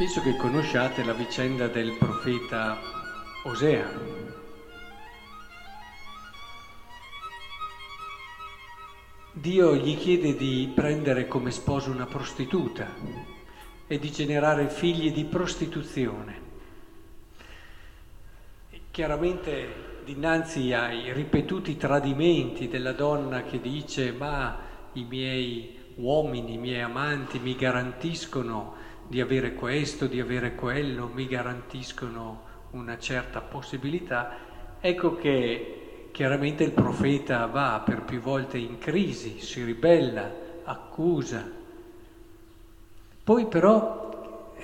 Penso che conosciate la vicenda del profeta Osea. Dio gli chiede di prendere come sposo una prostituta e di generare figli di prostituzione. Chiaramente dinanzi ai ripetuti tradimenti della donna che dice ma i miei uomini, i miei amanti mi garantiscono di avere questo, di avere quello, mi garantiscono una certa possibilità, ecco che chiaramente il profeta va per più volte in crisi, si ribella, accusa. Poi però eh,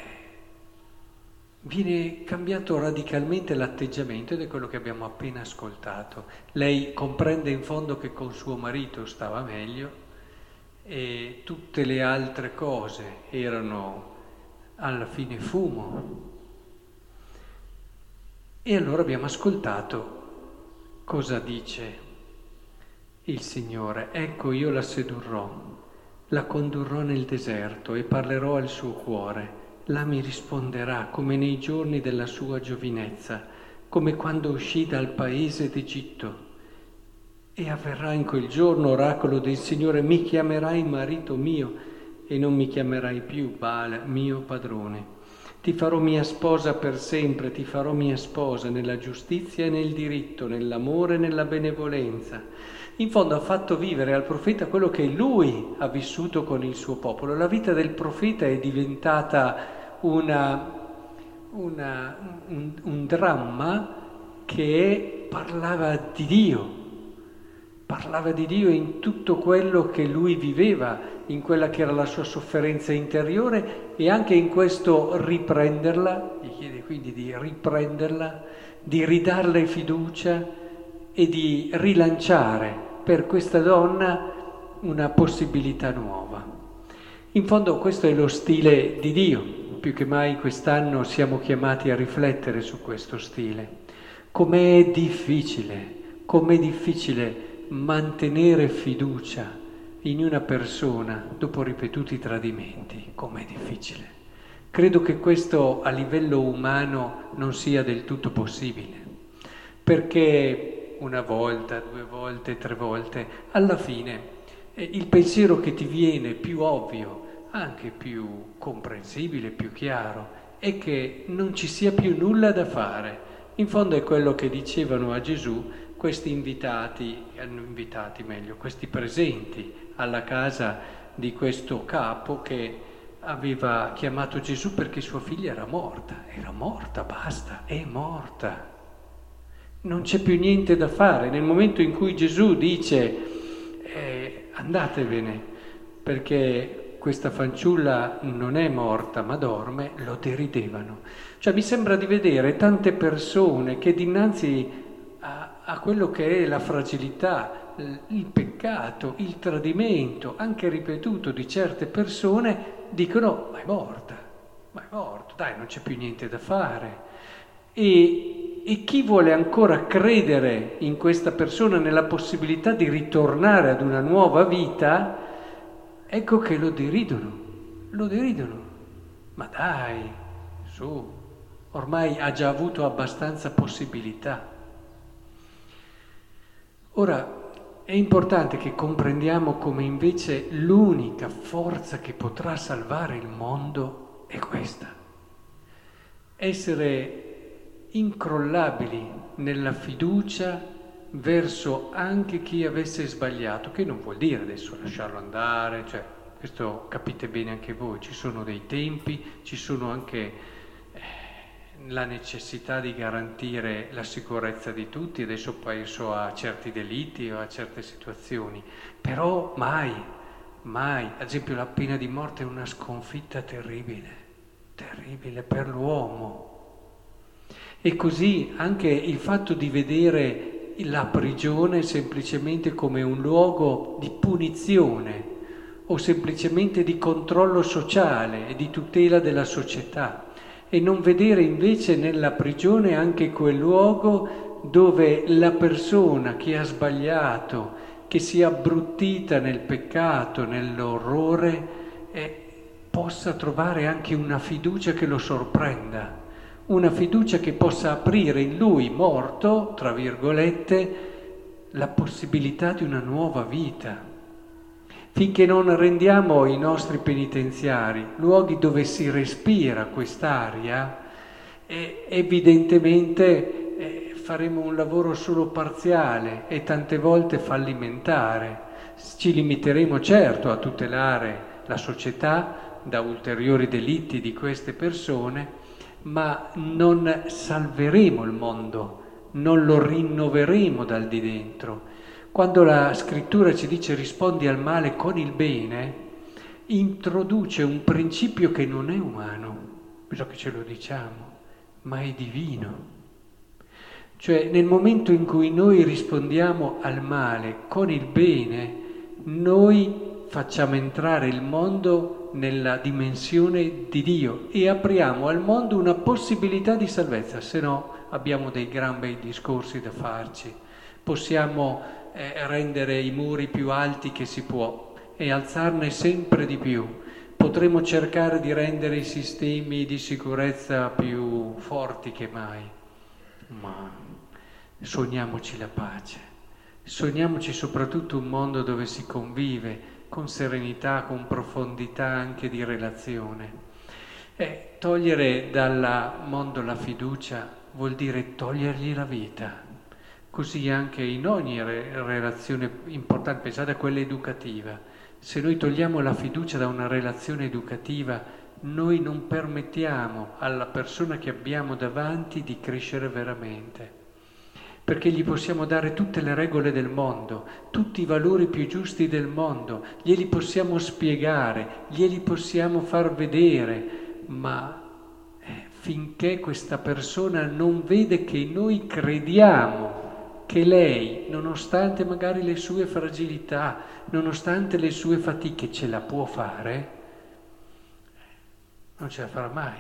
viene cambiato radicalmente l'atteggiamento ed è quello che abbiamo appena ascoltato. Lei comprende in fondo che con suo marito stava meglio e tutte le altre cose erano alla fine fumo. E allora abbiamo ascoltato cosa dice il Signore. Ecco io la sedurrò, la condurrò nel deserto e parlerò al suo cuore. La mi risponderà come nei giorni della sua giovinezza, come quando uscì dal paese d'Egitto. E avverrà in quel giorno, oracolo del Signore, mi chiamerai marito mio e non mi chiamerai più Baal, mio padrone. Ti farò mia sposa per sempre, ti farò mia sposa nella giustizia e nel diritto, nell'amore e nella benevolenza. In fondo ha fatto vivere al profeta quello che lui ha vissuto con il suo popolo. La vita del profeta è diventata una, una, un, un dramma che parlava di Dio, parlava di Dio in tutto quello che lui viveva, in quella che era la sua sofferenza interiore e anche in questo riprenderla, gli chiede quindi di riprenderla, di ridarle fiducia e di rilanciare per questa donna una possibilità nuova. In fondo questo è lo stile di Dio, più che mai quest'anno siamo chiamati a riflettere su questo stile. Com'è difficile, com'è difficile mantenere fiducia in una persona dopo ripetuti tradimenti, com'è difficile. Credo che questo a livello umano non sia del tutto possibile, perché una volta, due volte, tre volte, alla fine eh, il pensiero che ti viene più ovvio, anche più comprensibile, più chiaro, è che non ci sia più nulla da fare. In fondo è quello che dicevano a Gesù questi invitati, hanno invitati meglio, questi presenti alla casa di questo capo che aveva chiamato Gesù perché sua figlia era morta, era morta, basta, è morta. Non c'è più niente da fare. Nel momento in cui Gesù dice eh, andatevene perché questa fanciulla non è morta ma dorme, lo deridevano. Cioè mi sembra di vedere tante persone che dinanzi a quello che è la fragilità, il peccato, il tradimento, anche ripetuto di certe persone, dicono ma è morta, ma è morta, dai non c'è più niente da fare. E, e chi vuole ancora credere in questa persona, nella possibilità di ritornare ad una nuova vita, ecco che lo deridono, lo deridono. Ma dai, su, ormai ha già avuto abbastanza possibilità. Ora, è importante che comprendiamo come invece l'unica forza che potrà salvare il mondo è questa. Essere incrollabili nella fiducia verso anche chi avesse sbagliato, che non vuol dire adesso lasciarlo andare, cioè questo capite bene anche voi, ci sono dei tempi, ci sono anche la necessità di garantire la sicurezza di tutti, adesso penso a certi delitti o a certe situazioni, però mai, mai, ad esempio la pena di morte è una sconfitta terribile, terribile per l'uomo. E così anche il fatto di vedere la prigione semplicemente come un luogo di punizione o semplicemente di controllo sociale e di tutela della società e non vedere invece nella prigione anche quel luogo dove la persona che ha sbagliato, che si è abbruttita nel peccato, nell'orrore, eh, possa trovare anche una fiducia che lo sorprenda, una fiducia che possa aprire in lui morto, tra virgolette, la possibilità di una nuova vita. Finché non rendiamo i nostri penitenziari luoghi dove si respira quest'aria, evidentemente eh, faremo un lavoro solo parziale e tante volte fallimentare. Ci limiteremo certo a tutelare la società da ulteriori delitti di queste persone, ma non salveremo il mondo, non lo rinnoveremo dal di dentro. Quando la scrittura ci dice rispondi al male con il bene, introduce un principio che non è umano, bisogna che ce lo diciamo, ma è divino. Cioè nel momento in cui noi rispondiamo al male con il bene, noi facciamo entrare il mondo nella dimensione di Dio e apriamo al mondo una possibilità di salvezza, se no abbiamo dei gran bei discorsi da farci. Possiamo eh, rendere i muri più alti che si può e alzarne sempre di più. Potremo cercare di rendere i sistemi di sicurezza più forti che mai, ma sogniamoci la pace, sogniamoci soprattutto un mondo dove si convive con serenità, con profondità anche di relazione. E togliere dal mondo la fiducia vuol dire togliergli la vita. Così anche in ogni re- relazione importante, pensate a quella educativa. Se noi togliamo la fiducia da una relazione educativa, noi non permettiamo alla persona che abbiamo davanti di crescere veramente perché gli possiamo dare tutte le regole del mondo, tutti i valori più giusti del mondo, glieli possiamo spiegare, glieli possiamo far vedere, ma eh, finché questa persona non vede che noi crediamo che lei, nonostante magari le sue fragilità, nonostante le sue fatiche, ce la può fare, non ce la farà mai.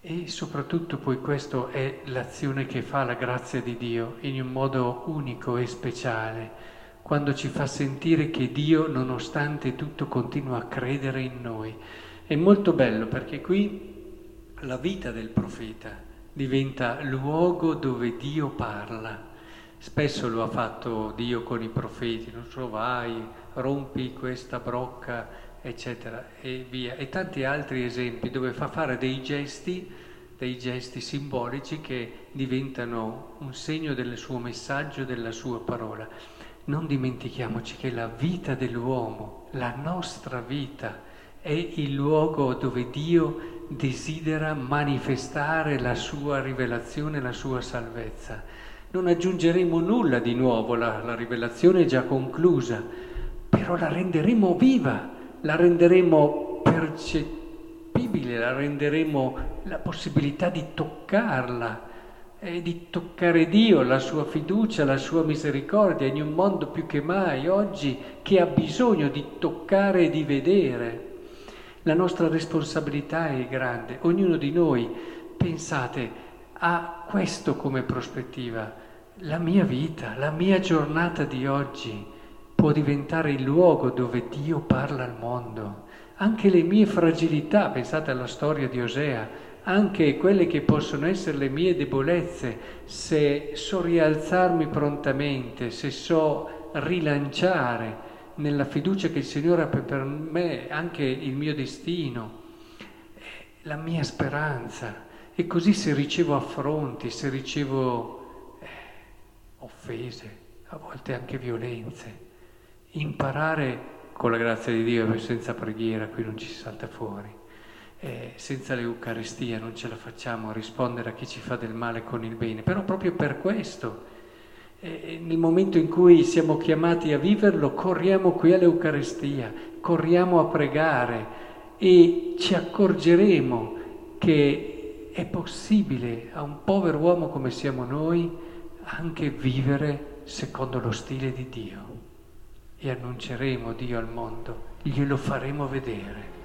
E soprattutto poi questa è l'azione che fa la grazia di Dio in un modo unico e speciale, quando ci fa sentire che Dio, nonostante tutto, continua a credere in noi. È molto bello perché qui la vita del profeta diventa luogo dove Dio parla. Spesso lo ha fatto Dio con i profeti, non so, vai, rompi questa brocca eccetera, e via. E tanti altri esempi dove fa fare dei gesti, dei gesti simbolici che diventano un segno del suo messaggio, della sua parola. Non dimentichiamoci che la vita dell'uomo, la nostra vita, è il luogo dove Dio desidera manifestare la sua rivelazione, la sua salvezza. Non aggiungeremo nulla di nuovo, la, la rivelazione è già conclusa, però la renderemo viva la renderemo percettibile, la renderemo la possibilità di toccarla, e di toccare Dio, la sua fiducia, la sua misericordia in un mondo più che mai oggi che ha bisogno di toccare e di vedere. La nostra responsabilità è grande, ognuno di noi, pensate, ha questo come prospettiva, la mia vita, la mia giornata di oggi può diventare il luogo dove Dio parla al mondo. Anche le mie fragilità, pensate alla storia di Osea, anche quelle che possono essere le mie debolezze, se so rialzarmi prontamente, se so rilanciare nella fiducia che il Signore ha per me anche il mio destino, la mia speranza. E così se ricevo affronti, se ricevo eh, offese, a volte anche violenze, imparare con la grazia di Dio, senza preghiera qui non ci si salta fuori, eh, senza l'Eucaristia non ce la facciamo a rispondere a chi ci fa del male con il bene, però proprio per questo, eh, nel momento in cui siamo chiamati a viverlo, corriamo qui all'Eucaristia, corriamo a pregare e ci accorgeremo che è possibile a un povero uomo come siamo noi anche vivere secondo lo stile di Dio e annunceremo Dio al mondo, glielo faremo vedere.